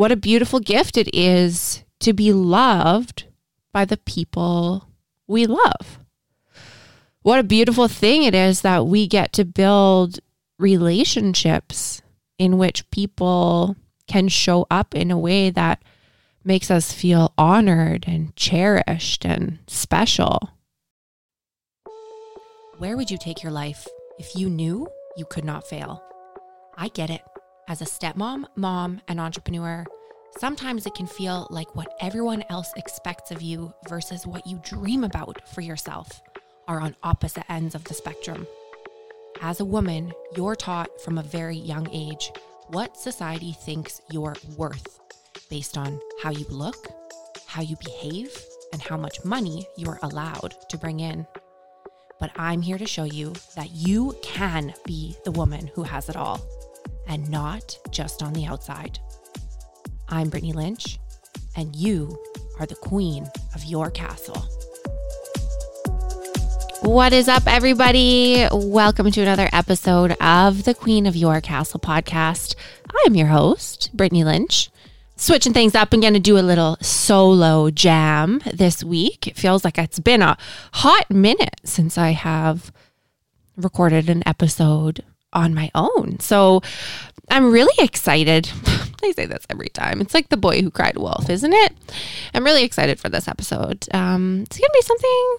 what a beautiful gift it is to be loved by the people we love. What a beautiful thing it is that we get to build relationships in which people can show up in a way that makes us feel honored and cherished and special. Where would you take your life if you knew you could not fail? I get it. As a stepmom, mom, and entrepreneur, sometimes it can feel like what everyone else expects of you versus what you dream about for yourself are on opposite ends of the spectrum. As a woman, you're taught from a very young age what society thinks you're worth based on how you look, how you behave, and how much money you're allowed to bring in. But I'm here to show you that you can be the woman who has it all and not just on the outside. I'm Brittany Lynch, and you are the queen of your castle. What is up, everybody? Welcome to another episode of the Queen of Your Castle podcast. I'm your host, Brittany Lynch. Switching things up and going to do a little solo jam this week. It feels like it's been a hot minute since I have recorded an episode on my own. So I'm really excited. I say this every time. It's like the boy who cried wolf, isn't it? I'm really excited for this episode. Um, it's going to be something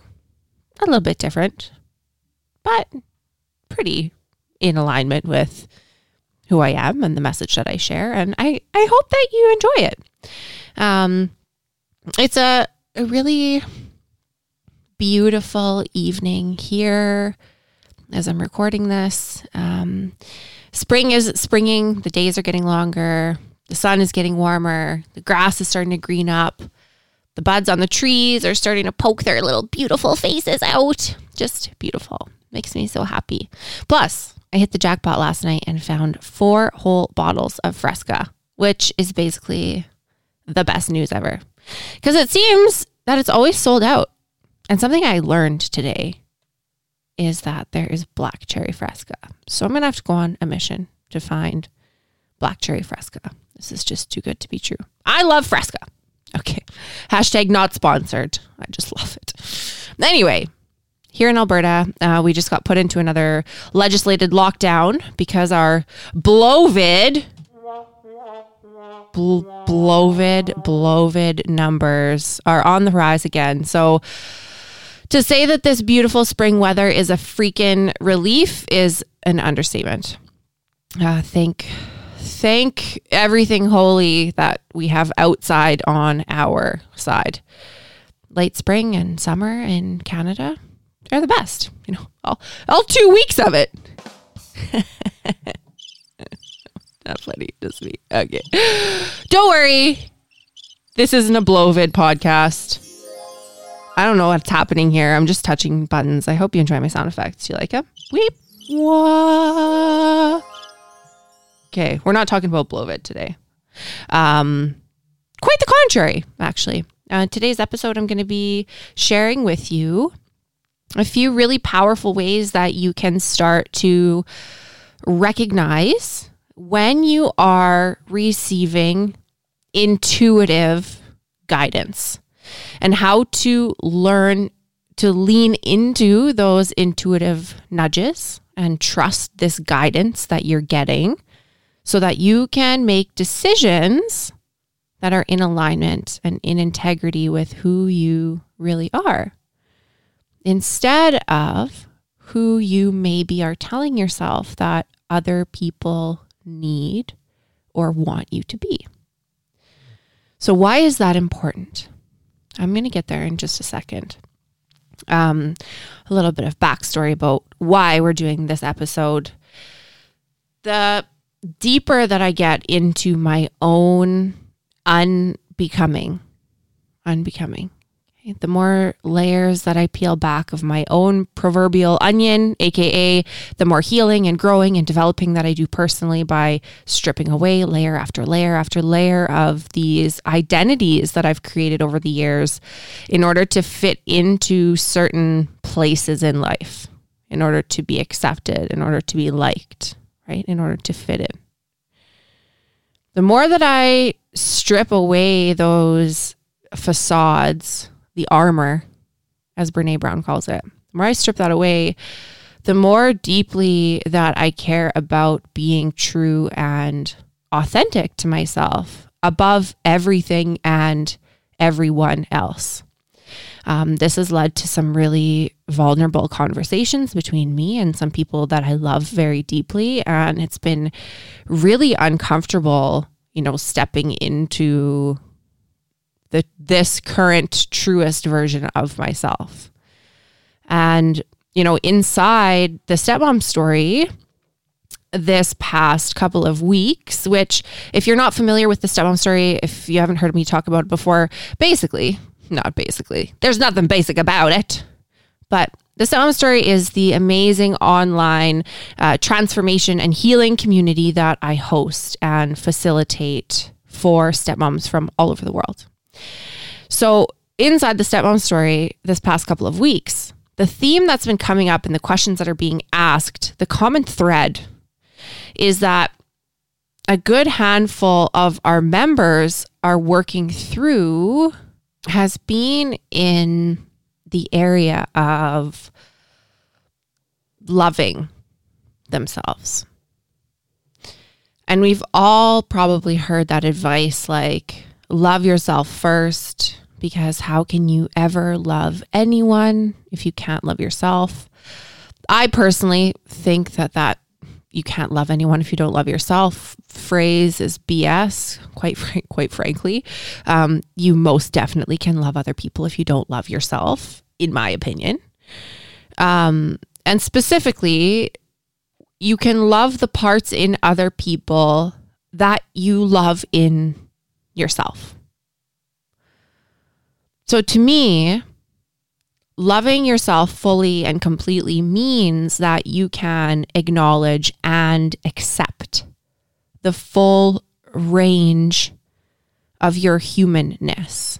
a little bit different, but pretty in alignment with who I am and the message that I share. And I, I hope that you enjoy it. Um, it's a, a really beautiful evening here as I'm recording this. Um, spring is springing, the days are getting longer, the sun is getting warmer, the grass is starting to green up, the buds on the trees are starting to poke their little beautiful faces out. Just beautiful. Makes me so happy. Plus, I hit the jackpot last night and found four whole bottles of Fresca, which is basically the best news ever. Because it seems that it's always sold out. And something I learned today is that there is black cherry fresca. So I'm going to have to go on a mission to find black cherry fresca. This is just too good to be true. I love fresca. Okay. Hashtag not sponsored. I just love it. Anyway, here in Alberta, uh, we just got put into another legislated lockdown because our blovid, bl- blovid, blovid numbers are on the rise again. So, to say that this beautiful spring weather is a freaking relief is an understatement. Uh, thank, thank everything holy that we have outside on our side. Late spring and summer in Canada are the best. You know, all, all two weeks of it. Not funny, just me. Okay. Don't worry. This isn't a Blovid podcast. I don't know what's happening here. I'm just touching buttons. I hope you enjoy my sound effects. You like them? Weep. Okay, we're not talking about Blovid today. Um, quite the contrary, actually. Uh, today's episode, I'm going to be sharing with you a few really powerful ways that you can start to recognize when you are receiving intuitive guidance and how to learn to lean into those intuitive nudges and trust this guidance that you're getting so that you can make decisions that are in alignment and in integrity with who you really are instead of who you maybe are telling yourself that other people need or want you to be. So, why is that important? I'm going to get there in just a second. Um, a little bit of backstory about why we're doing this episode. The deeper that I get into my own unbecoming, unbecoming, the more layers that I peel back of my own proverbial onion, AKA the more healing and growing and developing that I do personally by stripping away layer after layer after layer of these identities that I've created over the years in order to fit into certain places in life, in order to be accepted, in order to be liked, right? In order to fit in. the more that I strip away those facades, the armor, as Brene Brown calls it, the more I strip that away, the more deeply that I care about being true and authentic to myself above everything and everyone else. Um, this has led to some really vulnerable conversations between me and some people that I love very deeply. And it's been really uncomfortable, you know, stepping into the this current truest version of myself. And, you know, inside the stepmom story, this past couple of weeks, which, if you're not familiar with the stepmom story, if you haven't heard me talk about it before, basically, not basically, there's nothing basic about it. But the Stepmom Story is the amazing online uh, transformation and healing community that I host and facilitate for stepmoms from all over the world. So, inside the Stepmom Story, this past couple of weeks, the theme that's been coming up and the questions that are being asked, the common thread is that a good handful of our members are working through has been in the area of loving themselves. And we've all probably heard that advice like, love yourself first, because how can you ever love anyone if you can't love yourself? I personally think that that you can't love anyone if you don't love yourself phrase is BS. Quite quite frankly, um, you most definitely can love other people if you don't love yourself, in my opinion. Um, and specifically, you can love the parts in other people that you love in yourself. So to me, loving yourself fully and completely means that you can acknowledge and accept the full range of your humanness.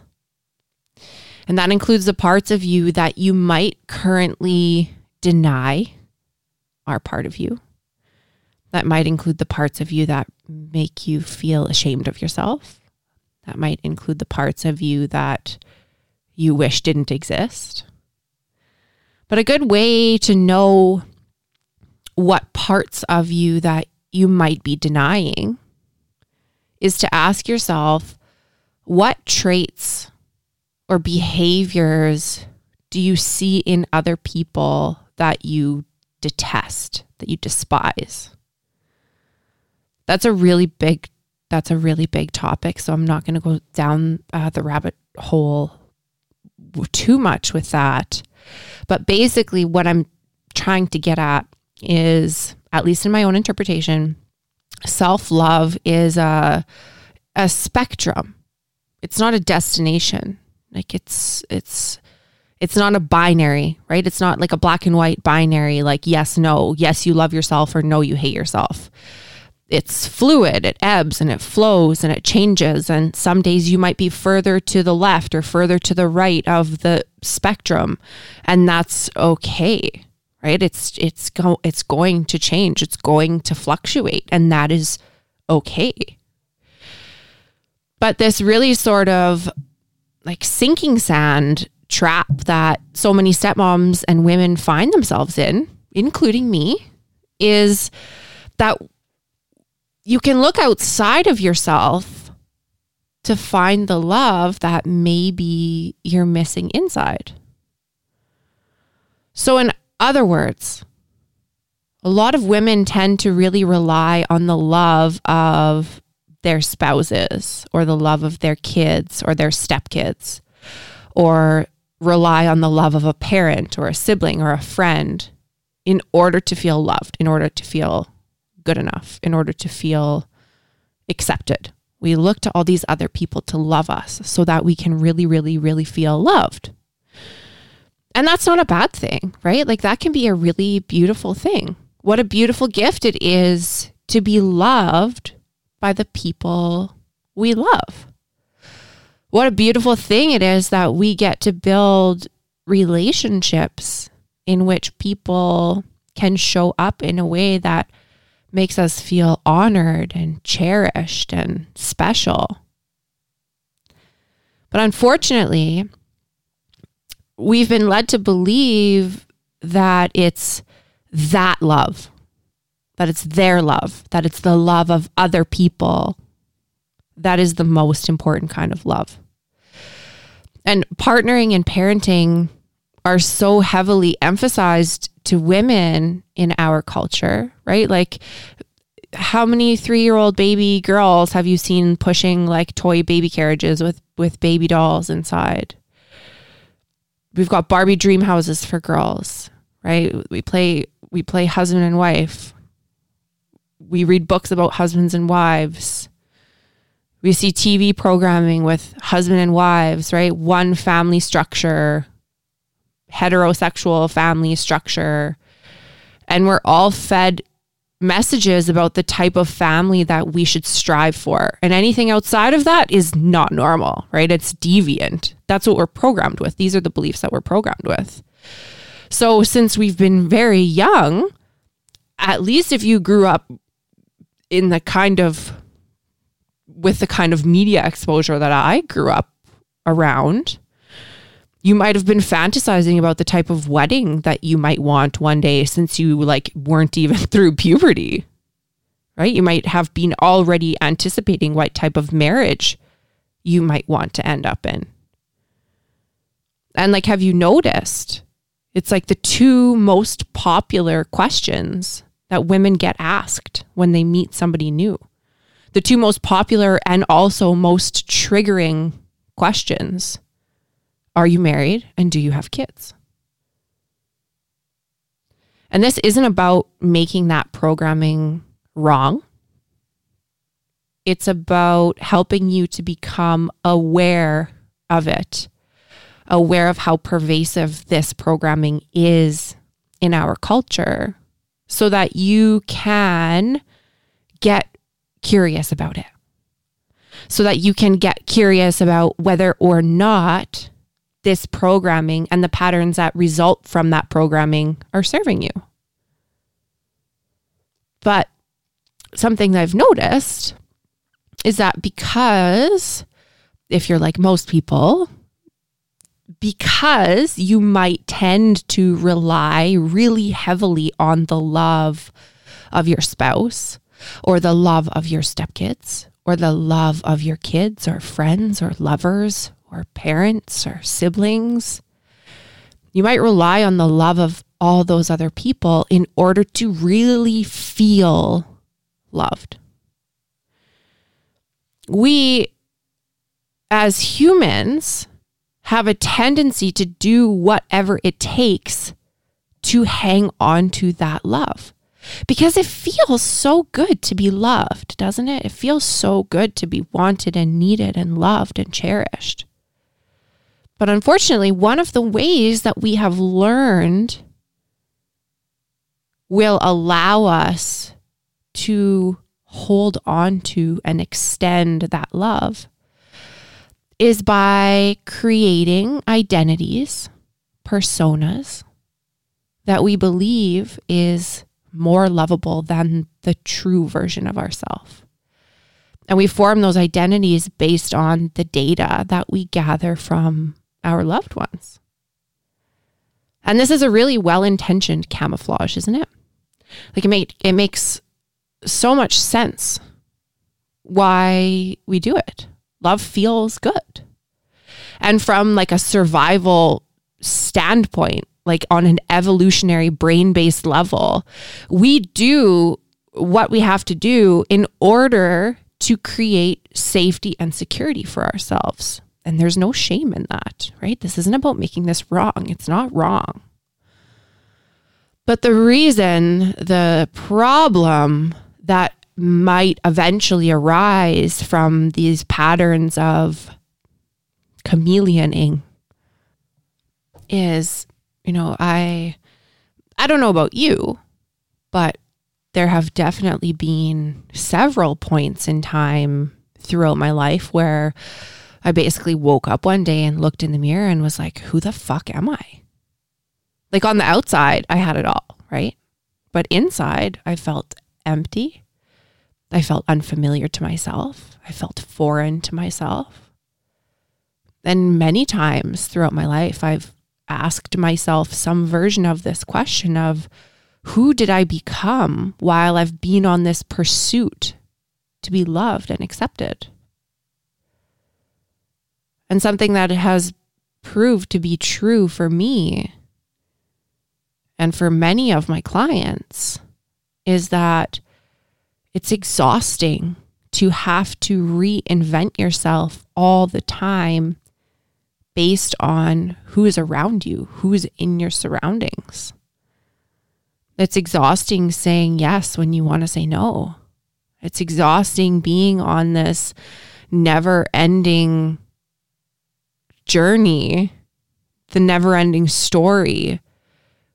And that includes the parts of you that you might currently deny are part of you. That might include the parts of you that make you feel ashamed of yourself. That might include the parts of you that you wish didn't exist. But a good way to know what parts of you that you might be denying is to ask yourself what traits or behaviors do you see in other people that you detest, that you despise? That's a really big that's a really big topic, so I'm not going to go down uh, the rabbit hole too much with that. But basically, what I'm trying to get at is, at least in my own interpretation, self love is a, a spectrum. It's not a destination. Like it's, it's, it's not a binary, right? It's not like a black and white binary, like yes, no, yes, you love yourself or no, you hate yourself it's fluid, it ebbs and it flows and it changes. And some days you might be further to the left or further to the right of the spectrum, and that's okay. Right? It's it's go it's going to change. It's going to fluctuate, and that is okay. But this really sort of like sinking sand trap that so many stepmoms and women find themselves in, including me, is that you can look outside of yourself to find the love that maybe you're missing inside. So, in other words, a lot of women tend to really rely on the love of their spouses or the love of their kids or their stepkids or rely on the love of a parent or a sibling or a friend in order to feel loved, in order to feel good enough in order to feel accepted. We look to all these other people to love us so that we can really, really, really feel loved. And that's not a bad thing, right? Like that can be a really beautiful thing. What a beautiful gift it is to be loved by the people we love. What a beautiful thing it is that we get to build relationships in which people can show up in a way that makes us feel honored and cherished and special. But unfortunately, we've been led to believe that it's that love, that it's their love, that it's the love of other people. That is the most important kind of love. And partnering and parenting are so heavily emphasized to women in our culture, right? Like, how many three year old baby girls have you seen pushing like toy baby carriages with, with baby dolls inside? We've got Barbie dream houses for girls, right? We play we play husband and wife. We read books about husbands and wives. We see TV programming with husband and wives, right? One family structure, heterosexual family structure. And we're all fed messages about the type of family that we should strive for. And anything outside of that is not normal, right? It's deviant. That's what we're programmed with. These are the beliefs that we're programmed with. So, since we've been very young, at least if you grew up in the kind of with the kind of media exposure that I grew up around, you might have been fantasizing about the type of wedding that you might want one day since you like weren't even through puberty. Right? You might have been already anticipating what type of marriage you might want to end up in. And like have you noticed it's like the two most popular questions that women get asked when they meet somebody new. The two most popular and also most triggering questions Are you married and do you have kids? And this isn't about making that programming wrong. It's about helping you to become aware of it aware of how pervasive this programming is in our culture so that you can get curious about it. So that you can get curious about whether or not this programming and the patterns that result from that programming are serving you. But something I've noticed is that because if you're like most people, because you might tend to rely really heavily on the love of your spouse or the love of your stepkids or the love of your kids or friends or lovers or parents or siblings. You might rely on the love of all those other people in order to really feel loved. We, as humans, have a tendency to do whatever it takes to hang on to that love. Because it feels so good to be loved, doesn't it? It feels so good to be wanted and needed and loved and cherished. But unfortunately, one of the ways that we have learned will allow us to hold on to and extend that love is by creating identities, personas that we believe is more lovable than the true version of ourselves. And we form those identities based on the data that we gather from our loved ones. And this is a really well intentioned camouflage, isn't it? Like it, make, it makes so much sense why we do it love feels good. And from like a survival standpoint, like on an evolutionary brain based level, we do what we have to do in order to create safety and security for ourselves. And there's no shame in that, right? This isn't about making this wrong. It's not wrong. But the reason, the problem that might eventually arise from these patterns of chameleoning is you know i i don't know about you but there have definitely been several points in time throughout my life where i basically woke up one day and looked in the mirror and was like who the fuck am i like on the outside i had it all right but inside i felt empty. I felt unfamiliar to myself. I felt foreign to myself. And many times throughout my life, I've asked myself some version of this question of who did I become while I've been on this pursuit to be loved and accepted? And something that has proved to be true for me and for many of my clients is that it's exhausting to have to reinvent yourself all the time based on who is around you, who is in your surroundings. It's exhausting saying yes when you want to say no. It's exhausting being on this never ending journey, the never ending story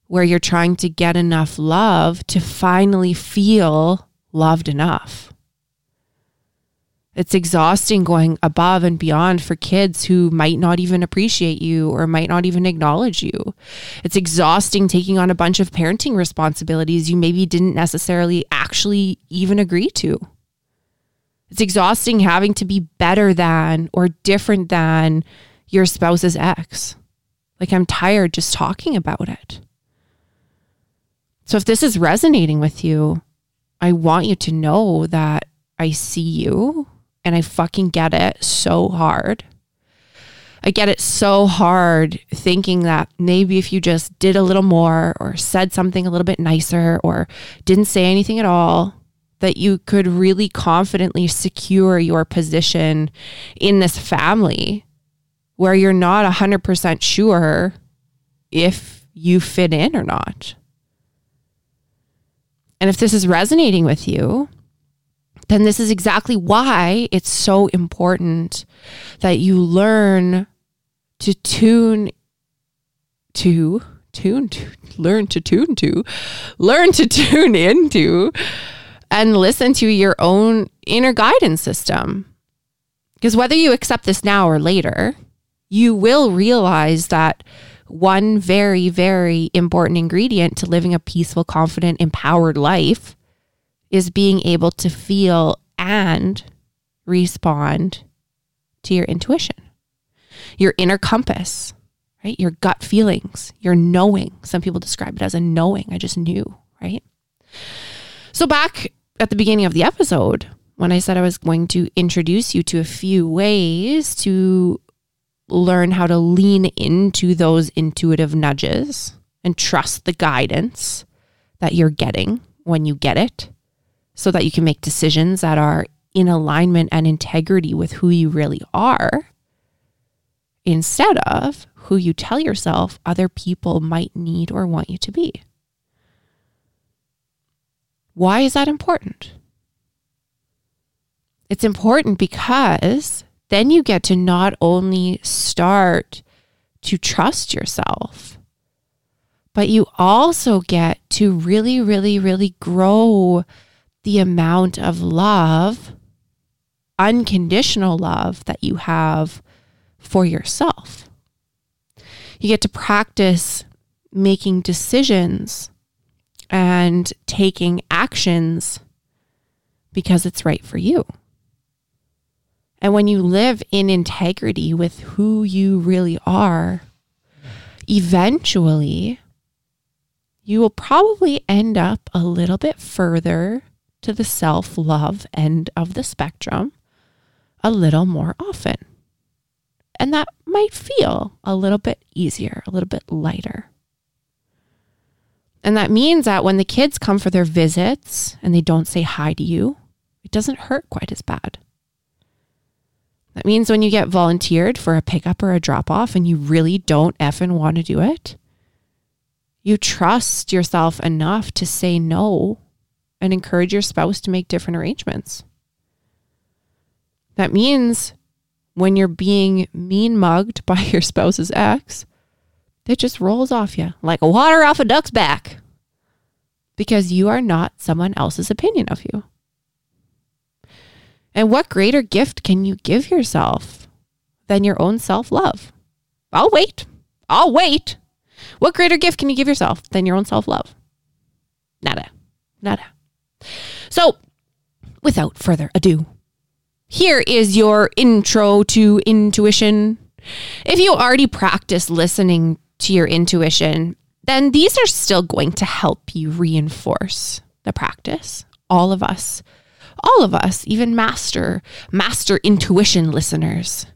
where you're trying to get enough love to finally feel loved enough. It's exhausting going above and beyond for kids who might not even appreciate you or might not even acknowledge you. It's exhausting taking on a bunch of parenting responsibilities you maybe didn't necessarily actually even agree to. It's exhausting having to be better than or different than your spouse's ex. Like, I'm tired just talking about it. So, if this is resonating with you, I want you to know that I see you and I fucking get it so hard. I get it so hard thinking that maybe if you just did a little more or said something a little bit nicer or didn't say anything at all, that you could really confidently secure your position in this family where you're not 100% sure if you fit in or not. And if this is resonating with you, then this is exactly why it's so important that you learn to tune to tune to learn to tune to learn to tune into and listen to your own inner guidance system because whether you accept this now or later you will realize that one very very important ingredient to living a peaceful confident empowered life is being able to feel and respond to your intuition, your inner compass, right? Your gut feelings, your knowing. Some people describe it as a knowing. I just knew, right? So, back at the beginning of the episode, when I said I was going to introduce you to a few ways to learn how to lean into those intuitive nudges and trust the guidance that you're getting when you get it so that you can make decisions that are in alignment and integrity with who you really are instead of who you tell yourself other people might need or want you to be. Why is that important? It's important because then you get to not only start to trust yourself, but you also get to really, really, really grow the amount of love, unconditional love that you have for yourself. You get to practice making decisions and taking actions because it's right for you. And when you live in integrity with who you really are, eventually you will probably end up a little bit further to the self love end of the spectrum a little more often. And that might feel a little bit easier, a little bit lighter. And that means that when the kids come for their visits and they don't say hi to you, it doesn't hurt quite as bad. That means when you get volunteered for a pickup or a drop off and you really don't effing want to do it, you trust yourself enough to say no and encourage your spouse to make different arrangements. That means when you're being mean mugged by your spouse's ex, it just rolls off you like water off a duck's back because you are not someone else's opinion of you. And what greater gift can you give yourself than your own self love? I'll wait. I'll wait. What greater gift can you give yourself than your own self love? Nada. Nada. So, without further ado, here is your intro to intuition. If you already practice listening to your intuition, then these are still going to help you reinforce the practice. All of us, all of us, even master, master intuition listeners,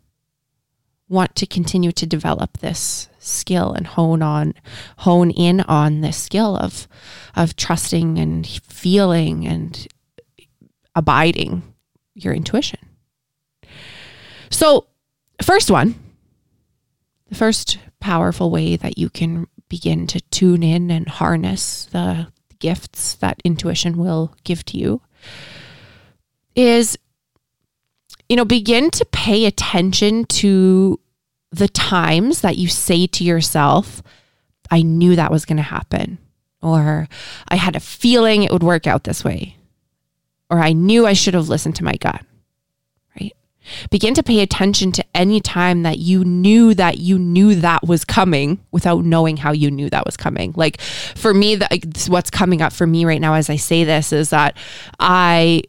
want to continue to develop this skill and hone on, hone in on this skill of, of trusting and feeling and abiding your intuition. So, first one, the first powerful way that you can begin to tune in and harness the gifts that intuition will give to you is you know begin to pay attention to the times that you say to yourself i knew that was going to happen or i had a feeling it would work out this way or i knew i should have listened to my gut right? Begin to pay attention to any time that you knew that you knew that was coming without knowing how you knew that was coming. Like for me, the, what's coming up for me right now as I say this is that I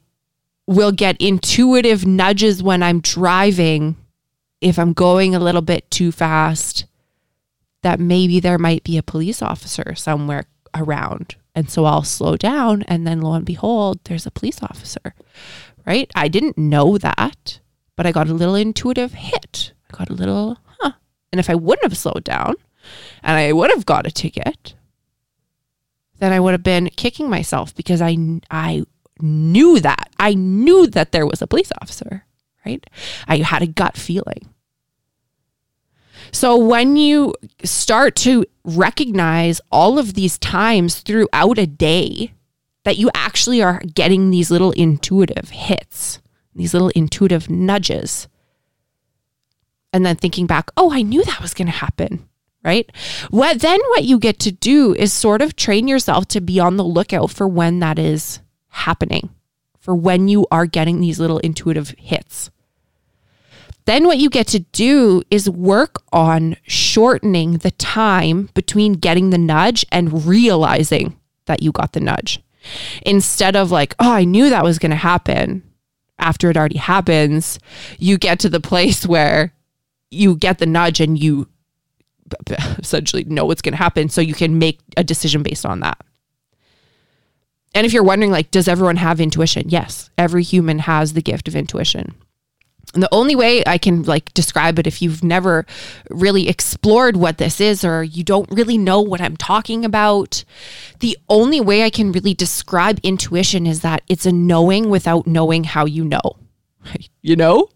will get intuitive nudges when I'm driving if I'm going a little bit too fast that maybe there might be a police officer somewhere around. And so I'll slow down and then lo and behold, there's a police officer. Right? I didn't know that but I got a little intuitive hit. I got a little, huh. And if I wouldn't have slowed down and I would have got a ticket, then I would have been kicking myself because I, I knew that. I knew that there was a police officer, right? I had a gut feeling. So when you start to recognize all of these times throughout a day that you actually are getting these little intuitive hits, these little intuitive nudges. And then thinking back, oh, I knew that was going to happen, right? What then what you get to do is sort of train yourself to be on the lookout for when that is happening, for when you are getting these little intuitive hits. Then what you get to do is work on shortening the time between getting the nudge and realizing that you got the nudge. Instead of like, oh, I knew that was going to happen after it already happens, you get to the place where you get the nudge and you essentially know what's going to happen. So you can make a decision based on that. And if you're wondering, like, does everyone have intuition? Yes, every human has the gift of intuition. And the only way I can like describe it if you've never really explored what this is or you don't really know what I'm talking about, the only way I can really describe intuition is that it's a knowing without knowing how you know. You know?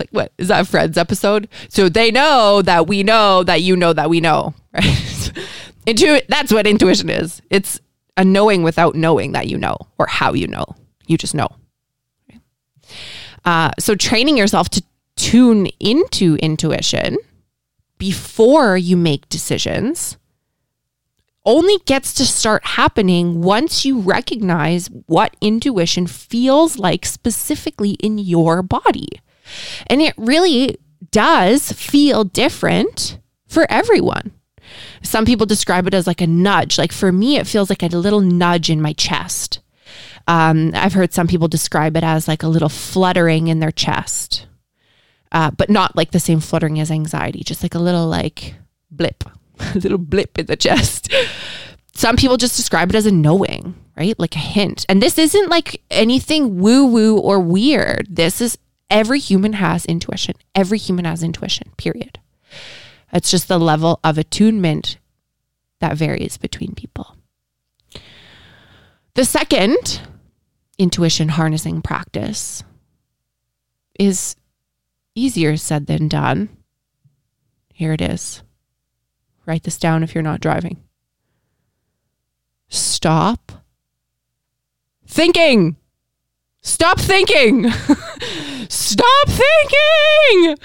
Like what? Is that Friends episode? So they know that we know that you know that we know, right? Intu- that's what intuition is. It's a knowing without knowing that you know or how you know. You just know. Uh, so training yourself to tune into intuition before you make decisions only gets to start happening once you recognize what intuition feels like specifically in your body. And it really does feel different for everyone. Some people describe it as like a nudge. Like for me, it feels like a little nudge in my chest. Um, I've heard some people describe it as like a little fluttering in their chest, uh, but not like the same fluttering as anxiety, just like a little like blip, a little blip in the chest. Some people just describe it as a knowing, right? Like a hint. And this isn't like anything woo woo or weird. This is every human has intuition. Every human has intuition, period. It's just the level of attunement that varies between people. The second intuition harnessing practice is easier said than done. Here it is. Write this down if you're not driving. Stop thinking. Stop thinking. Stop thinking.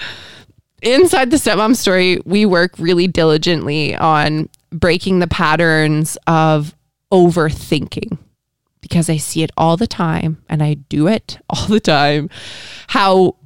Inside the stepmom story, we work really diligently on breaking the patterns of overthinking because I see it all the time and I do it all the time. How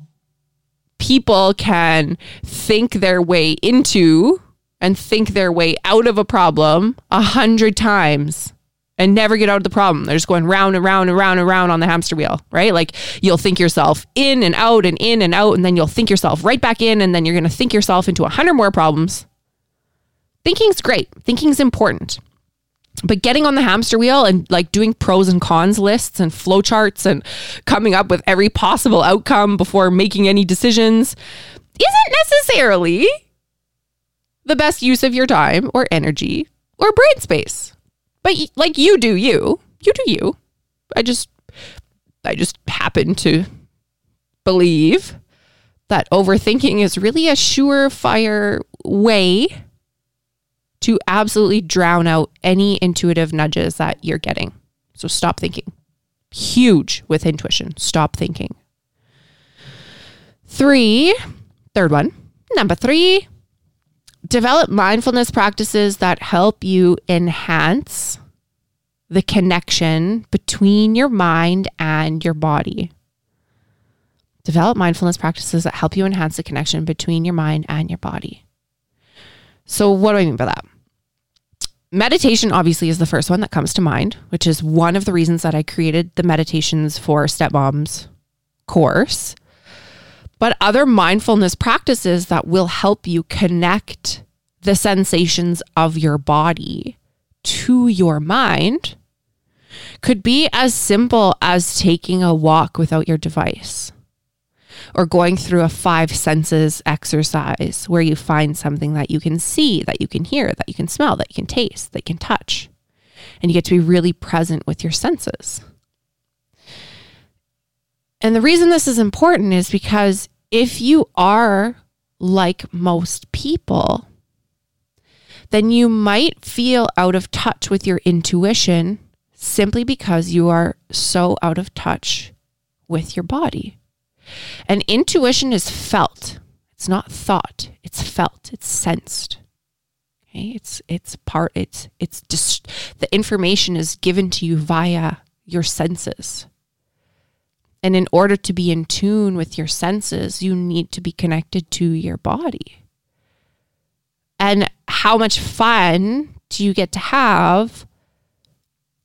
people can think their way into and think their way out of a problem a hundred times and never get out of the problem. They're just going round and round and round and round on the hamster wheel, right? Like you'll think yourself in and out and in and out, and then you'll think yourself right back in, and then you're going to think yourself into a hundred more problems. Thinking's great. Thinking's important. But getting on the hamster wheel and like doing pros and cons lists and flowcharts and coming up with every possible outcome before making any decisions isn't necessarily the best use of your time or energy or brain space. But like you do you, you do you. I just I just happen to believe that overthinking is really a surefire way to absolutely drown out any intuitive nudges that you're getting. So stop thinking. Huge with intuition. Stop thinking. Three, third one, number three, develop mindfulness practices that help you enhance the connection between your mind and your body. Develop mindfulness practices that help you enhance the connection between your mind and your body. So, what do I mean by that? Meditation, obviously, is the first one that comes to mind, which is one of the reasons that I created the Meditations for Stepmoms course. But other mindfulness practices that will help you connect the sensations of your body to your mind could be as simple as taking a walk without your device or going through a five senses exercise where you find something that you can see, that you can hear, that you can smell, that you can taste, that you can touch. And you get to be really present with your senses. And the reason this is important is because if you are like most people, then you might feel out of touch with your intuition simply because you are so out of touch with your body. And intuition is felt. It's not thought. It's felt. It's sensed. Okay? It's it's part it's it's just the information is given to you via your senses. And in order to be in tune with your senses, you need to be connected to your body. And how much fun do you get to have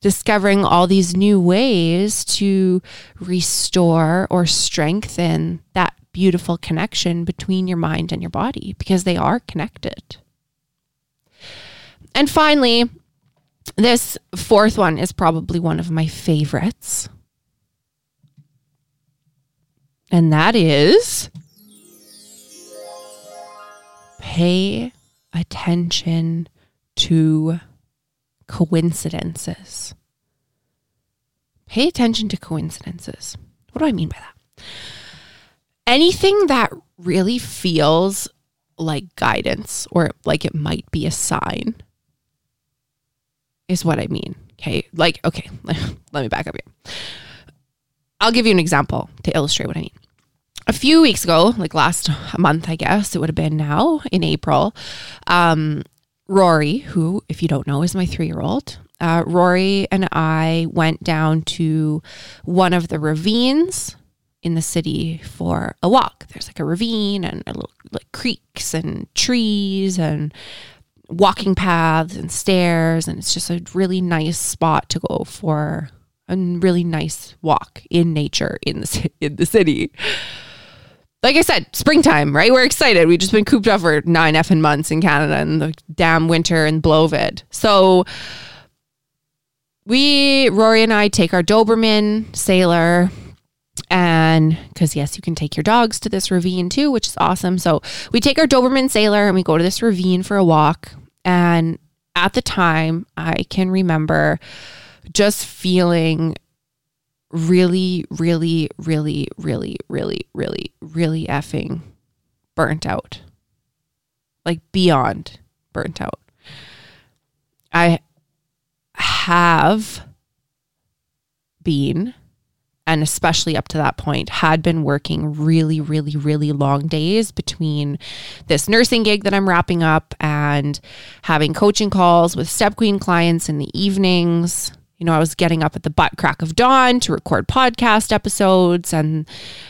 discovering all these new ways to restore or strengthen that beautiful connection between your mind and your body because they are connected. And finally, this fourth one is probably one of my favorites. And that is pay attention to coincidences. Pay attention to coincidences. What do I mean by that? Anything that really feels like guidance or like it might be a sign is what I mean. Okay. Like, okay, let me back up here. I'll give you an example to illustrate what I mean. A few weeks ago, like last month, I guess it would have been now in April, um, Rory, who, if you don't know, is my three year old, uh, Rory and I went down to one of the ravines in the city for a walk. There's like a ravine and a little like creeks and trees and walking paths and stairs, and it's just a really nice spot to go for a really nice walk in nature in the in the city like I said, springtime, right? We're excited. We've just been cooped up for nine effing months in Canada and the damn winter and blovid. So we, Rory and I, take our Doberman Sailor, and because yes, you can take your dogs to this ravine too, which is awesome. So we take our Doberman Sailor and we go to this ravine for a walk. And at the time, I can remember just feeling really, really, really, really, really, really, really effing burnt out. Like beyond burnt out. I have been, and especially up to that point, had been working really, really, really long days between this nursing gig that I'm wrapping up and having coaching calls with Step Queen clients in the evenings you know, I was getting up at the butt crack of dawn to record podcast episodes and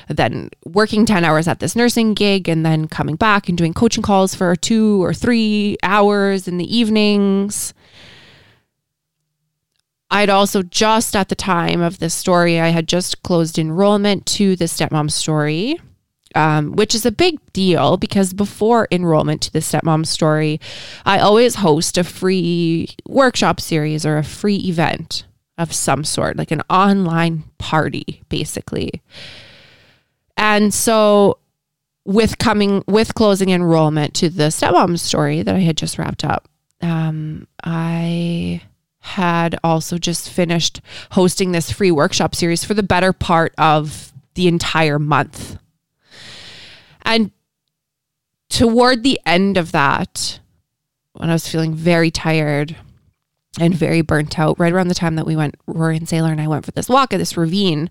then working 10 hours at this nursing gig and then coming back and doing coaching calls for two or three hours in the evenings. I'd also just at the time of this story, I had just closed enrollment to the stepmom story, um, which is a big deal because before enrollment to the stepmom story, I always host a free workshop series or a free event of some sort, like an online party, basically. And so with coming with closing enrollment to the stepmom story that I had just wrapped up, um, I had also just finished hosting this free workshop series for the better part of the entire month. And toward the end of that, when I was feeling very tired and very burnt out, right around the time that we went, Rory and Sailor and I went for this walk at this ravine,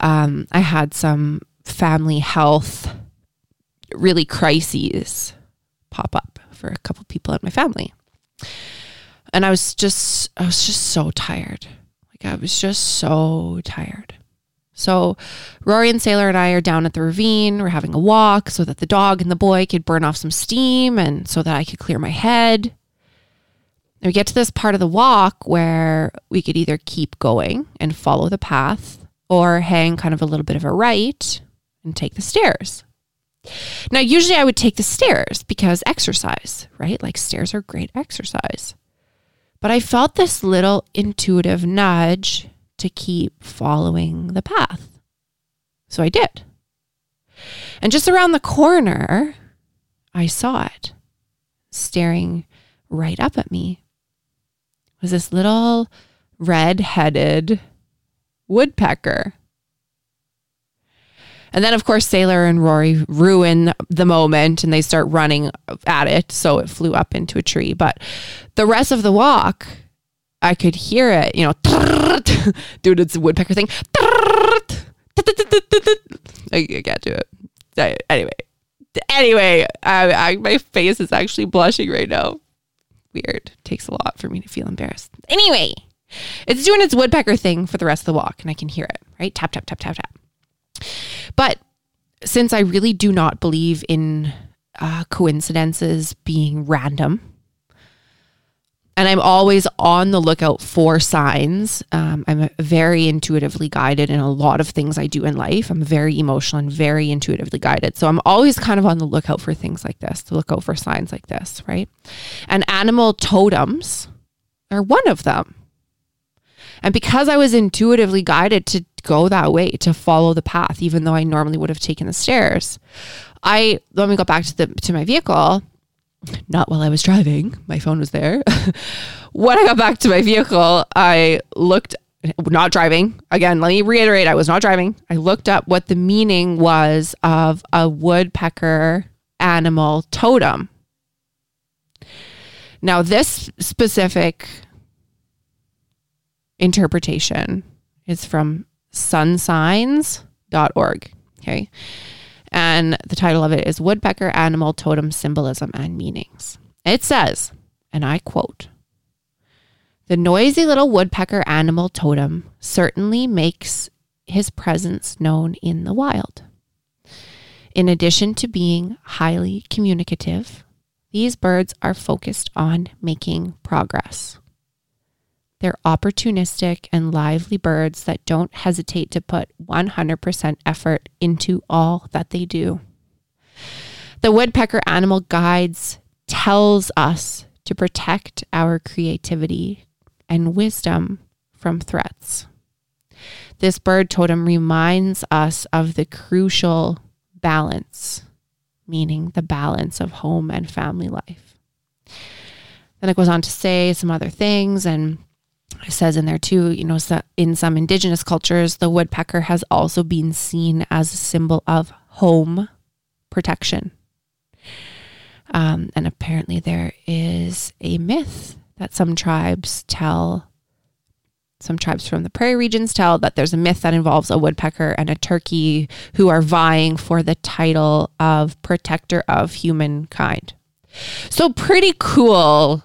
um, I had some family health really crises pop up for a couple people in my family and I was just I was just so tired. Like I was just so tired. So Rory and Sailor and I are down at the ravine. We're having a walk so that the dog and the boy could burn off some steam and so that I could clear my head. We get to this part of the walk where we could either keep going and follow the path or hang kind of a little bit of a right and take the stairs. Now, usually I would take the stairs because exercise, right? Like stairs are great exercise. But I felt this little intuitive nudge to keep following the path. So I did. And just around the corner, I saw it staring right up at me. It was this little red headed woodpecker. And then, of course, Sailor and Rory ruin the moment and they start running at it. So it flew up into a tree. But the rest of the walk, I could hear it, you know, dude, it's a woodpecker thing. I can't do it. Anyway, anyway, I, I, my face is actually blushing right now. Weird. Takes a lot for me to feel embarrassed. Anyway, it's doing its woodpecker thing for the rest of the walk, and I can hear it, right? Tap, tap, tap, tap, tap. But since I really do not believe in uh, coincidences being random, and I'm always on the lookout for signs. Um, I'm very intuitively guided in a lot of things I do in life. I'm very emotional and very intuitively guided. So I'm always kind of on the lookout for things like this, to look out for signs like this, right? And animal totems are one of them. And because I was intuitively guided to go that way, to follow the path, even though I normally would have taken the stairs, I when we got back to the to my vehicle, not while I was driving, my phone was there. when I got back to my vehicle, I looked not driving. Again, let me reiterate, I was not driving. I looked up what the meaning was of a woodpecker animal totem. Now, this specific interpretation is from sunsigns.org. Okay. And the title of it is Woodpecker Animal Totem Symbolism and Meanings. It says, and I quote, the noisy little woodpecker animal totem certainly makes his presence known in the wild. In addition to being highly communicative, these birds are focused on making progress. They're opportunistic and lively birds that don't hesitate to put 100% effort into all that they do. The woodpecker animal guides tells us to protect our creativity and wisdom from threats. This bird totem reminds us of the crucial balance, meaning the balance of home and family life. Then it goes on to say some other things and it says in there too, you know, in some indigenous cultures, the woodpecker has also been seen as a symbol of home protection. Um, and apparently, there is a myth that some tribes tell, some tribes from the prairie regions tell that there's a myth that involves a woodpecker and a turkey who are vying for the title of protector of humankind. So, pretty cool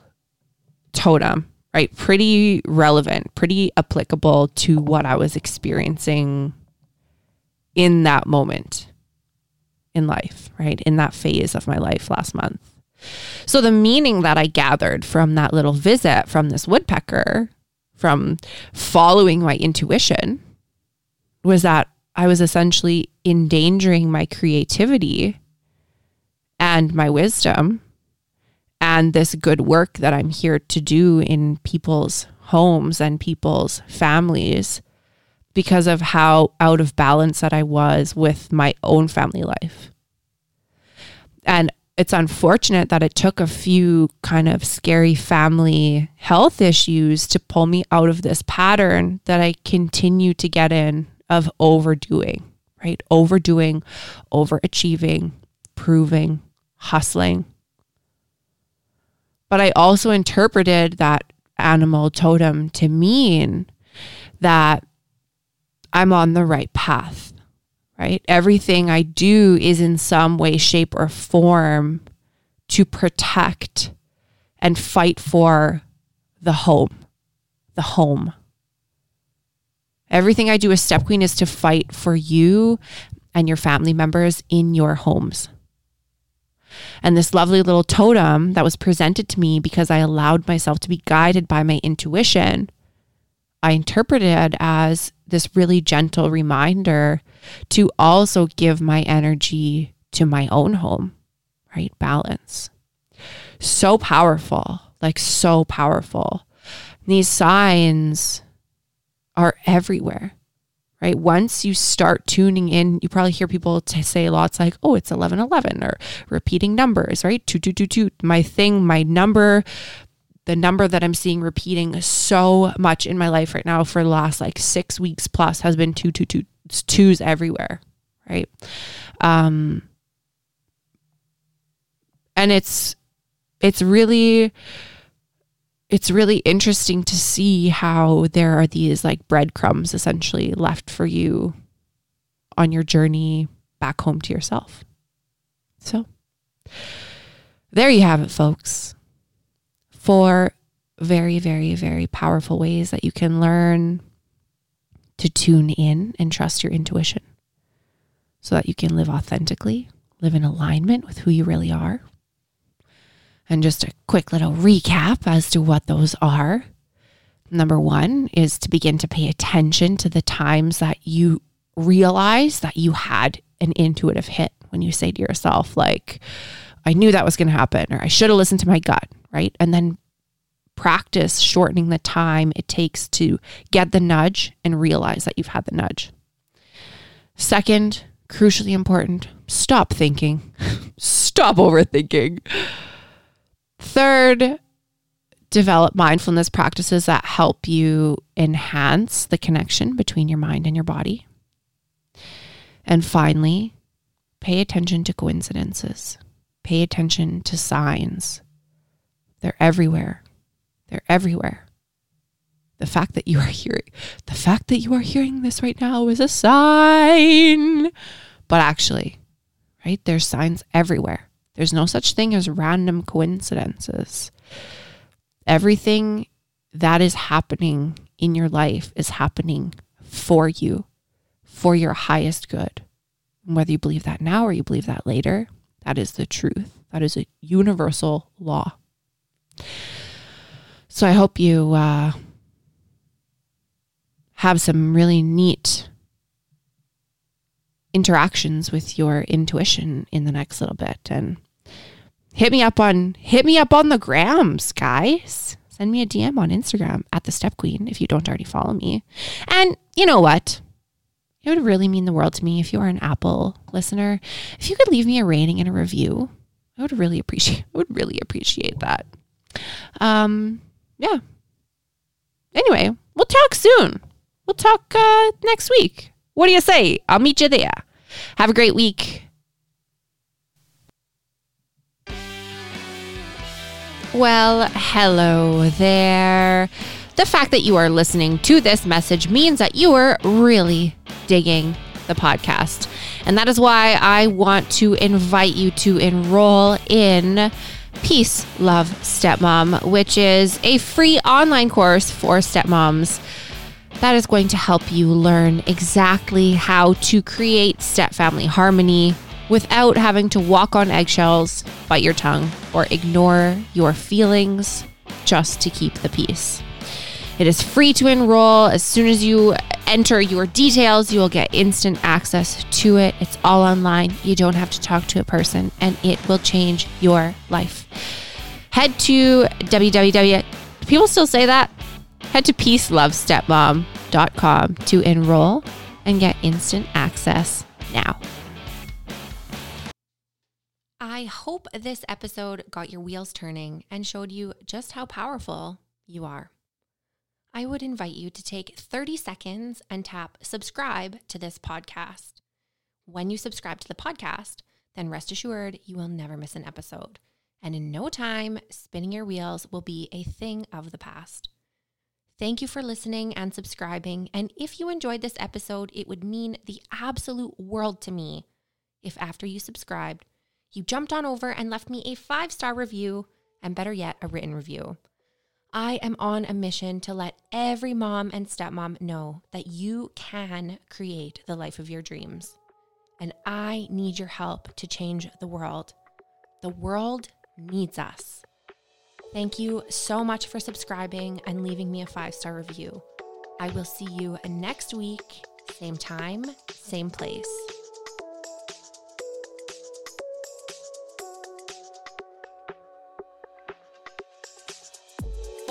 totem right? Pretty relevant, pretty applicable to what I was experiencing in that moment in life, right? In that phase of my life last month. So the meaning that I gathered from that little visit from this woodpecker from following my intuition was that I was essentially endangering my creativity and my wisdom and this good work that I'm here to do in people's homes and people's families because of how out of balance that I was with my own family life. And it's unfortunate that it took a few kind of scary family health issues to pull me out of this pattern that I continue to get in of overdoing, right? Overdoing, overachieving, proving, hustling. But I also interpreted that animal totem to mean that I'm on the right path, right? Everything I do is in some way, shape, or form to protect and fight for the home, the home. Everything I do as Step Queen is to fight for you and your family members in your homes. And this lovely little totem that was presented to me because I allowed myself to be guided by my intuition, I interpreted as this really gentle reminder to also give my energy to my own home, right? Balance. So powerful, like so powerful. These signs are everywhere right? Once you start tuning in, you probably hear people t- say lots like, oh, it's 1111 or repeating numbers, right? Two, two, two, two. My thing, my number, the number that I'm seeing repeating so much in my life right now for the last like six weeks plus has been two, two, two, twos everywhere, right? Um, and it's, it's really, it's really interesting to see how there are these like breadcrumbs essentially left for you on your journey back home to yourself. So, there you have it, folks. Four very, very, very powerful ways that you can learn to tune in and trust your intuition so that you can live authentically, live in alignment with who you really are, and just a quick little recap as to what those are. Number one is to begin to pay attention to the times that you realize that you had an intuitive hit when you say to yourself, like, I knew that was going to happen, or I should have listened to my gut, right? And then practice shortening the time it takes to get the nudge and realize that you've had the nudge. Second, crucially important, stop thinking, stop overthinking. Third, develop mindfulness practices that help you enhance the connection between your mind and your body. And finally, pay attention to coincidences, pay attention to signs. They're everywhere. They're everywhere. The fact that you are hearing, the fact that you are hearing this right now is a sign. But actually, right? There's signs everywhere. There's no such thing as random coincidences. Everything that is happening in your life is happening for you, for your highest good. whether you believe that now or you believe that later, that is the truth. That is a universal law. So I hope you uh, have some really neat interactions with your intuition in the next little bit and hit me up on hit me up on the grams guys. Send me a dm on instagram at the step queen if you don't already follow me. And you know what? It would really mean the world to me if you are an apple listener. If you could leave me a rating and a review i would really appreciate i would really appreciate that. Um yeah. Anyway we'll talk soon. We'll talk uh, next week. What do you say? I'll meet you there. Have a great week Well, hello there. The fact that you are listening to this message means that you are really digging the podcast. And that is why I want to invite you to enroll in Peace Love Stepmom, which is a free online course for stepmoms that is going to help you learn exactly how to create step family harmony without having to walk on eggshells, bite your tongue, or ignore your feelings just to keep the peace. It is free to enroll. As soon as you enter your details, you will get instant access to it. It's all online. You don't have to talk to a person, and it will change your life. Head to www. People still say that. Head to peacelovestepmom.com to enroll and get instant access now. I hope this episode got your wheels turning and showed you just how powerful you are. I would invite you to take 30 seconds and tap subscribe to this podcast. When you subscribe to the podcast, then rest assured you will never miss an episode. And in no time, spinning your wheels will be a thing of the past. Thank you for listening and subscribing. And if you enjoyed this episode, it would mean the absolute world to me if after you subscribed, you jumped on over and left me a five star review, and better yet, a written review. I am on a mission to let every mom and stepmom know that you can create the life of your dreams. And I need your help to change the world. The world needs us. Thank you so much for subscribing and leaving me a five star review. I will see you next week, same time, same place.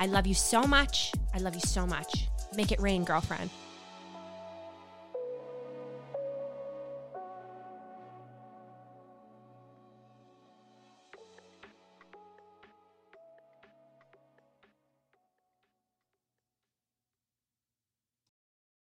I love you so much. I love you so much. Make it rain, girlfriend.